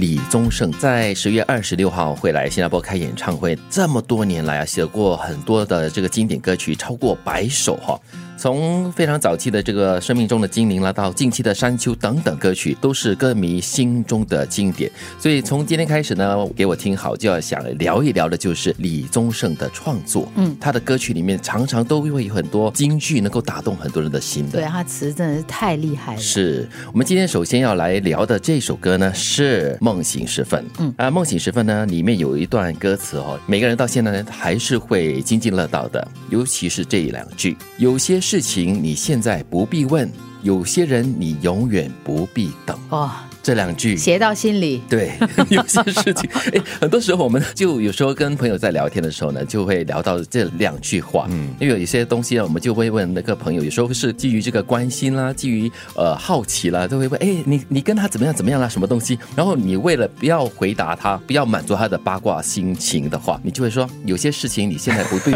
李宗盛在十月二十六号会来新加坡开演唱会。这么多年来啊，写过很多的这个经典歌曲，超过百首哈。从非常早期的这个生命中的精灵啦，到近期的山丘等等歌曲，都是歌迷心中的经典。所以从今天开始呢，给我听好就要想聊一聊的，就是李宗盛的创作。嗯，他的歌曲里面常常都会有很多金句，能够打动很多人的心的。对他词真的是太厉害了。是我们今天首先要来聊的这首歌呢，是《梦醒时分》。嗯啊，《梦醒时分》呢，里面有一段歌词哦，每个人到现在呢还是会津津乐道的，尤其是这两句，有些。事情你现在不必问，有些人你永远不必等。哦。这两句写到心里，对，有些事情，哎，很多时候我们就有时候跟朋友在聊天的时候呢，就会聊到这两句话，嗯，因为有一些东西呢，我们就会问那个朋友，有时候是基于这个关心啦，基于呃好奇啦，都会问，哎，你你跟他怎么样怎么样啦，什么东西？然后你为了不要回答他，不要满足他的八卦心情的话，你就会说，有些事情你现在不对，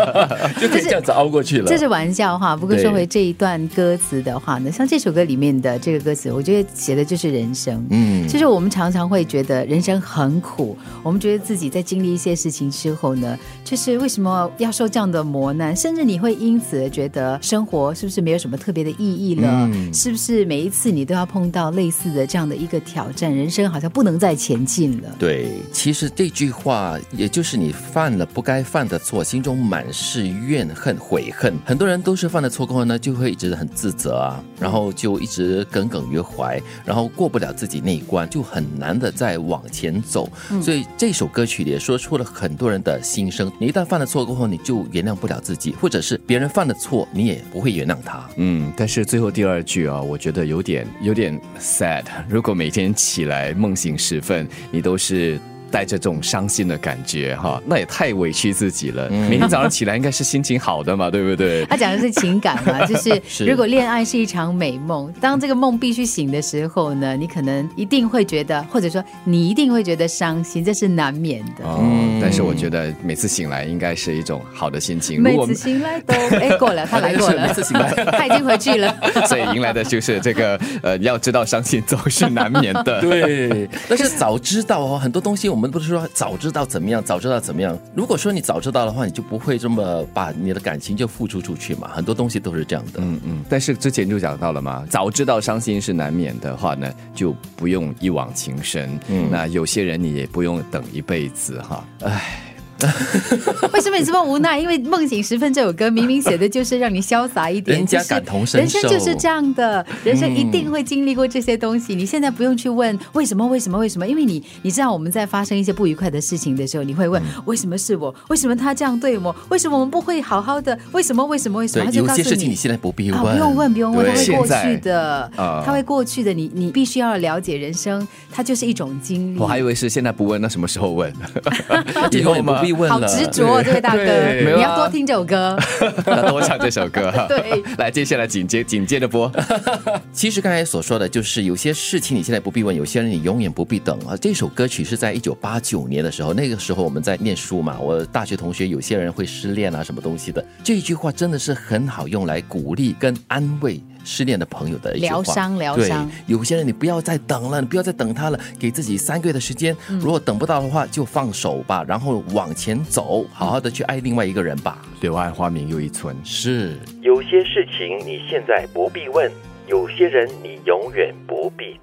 就可以这样子熬过去了。这是玩笑话，不过说回这一段歌词的话呢，像这首歌里面的这个歌词，我觉得写的就是人。生，嗯，其实我们常常会觉得人生很苦，我们觉得自己在经历一些事情之后呢，就是为什么要受这样的磨难，甚至你会因此觉得生活是不是没有什么特别的意义了？是不是每一次你都要碰到类似的这样的一个挑战，人生好像不能再前进了？对，其实这句话也就是你犯了不该犯的错，心中满是怨恨悔恨，很多人都是犯了错过后呢，就会一直很自责啊，然后就一直耿耿于怀，然后过。不了自己那一关，就很难的再往前走。所以这首歌曲也说出了很多人的心声。你一旦犯了错过后，你就原谅不了自己，或者是别人犯了错，你也不会原谅他。嗯，但是最后第二句啊，我觉得有点有点 sad。如果每天起来梦醒时分，你都是。带着这种伤心的感觉哈，那也太委屈自己了。每天早上起来应该是心情好的嘛，对不对？他讲的是情感嘛，就是如果恋爱是一场美梦，当这个梦必须醒的时候呢，你可能一定会觉得，或者说你一定会觉得伤心，这是难免的。嗯，但是我觉得每次醒来应该是一种好的心情。每次醒来都 哎过了，他来过了，每次醒来他已经回去了，所以迎来的就是这个呃，要知道伤心总是难免的。对，但是早知道哦，很多东西我们。我们不是说早知道怎么样，早知道怎么样。如果说你早知道的话，你就不会这么把你的感情就付出出去嘛。很多东西都是这样的。嗯嗯。但是之前就讲到了嘛，早知道伤心是难免的话呢，就不用一往情深。嗯。那有些人你也不用等一辈子哈。唉。为什么你这么无奈？因为《梦醒时分》这首歌明明写的就是让你潇洒一点，人家感同身受。人生就是这样的，人生一定会经历过这些东西。你现在不用去问为什么，为什么，为什么？因为你你知道我们在发生一些不愉快的事情的时候，你会问为什么是我？为什么他这样对我？为什么我们不会好好的？为什么？为什么？为什么？有些事情你现在不必问，不用问，不用问，他会过去的，他会过去的。你你必须要了解人生，它就是一种经历。我还以为是现在不问，那什么时候问？以后不必问了。好执着，这位大哥，你要多听这首歌，要 多唱这首歌。对，来，接下来紧接紧接着播。其实刚才所说的就是有些事情你现在不必问，有些人你永远不必等啊。这首歌曲是在一九八九年的时候，那个时候我们在念书嘛，我大学同学有些人会失恋啊，什么东西的。这一句话真的是很好用来鼓励跟安慰。失恋的朋友的一句话，疗伤疗伤。有些人你不要再等了，你不要再等他了，给自己三个月的时间。如果等不到的话，就放手吧，然后往前走，好好的去爱另外一个人吧。柳暗花明又一村，是有些事情你现在不必问，有些人你永远不必。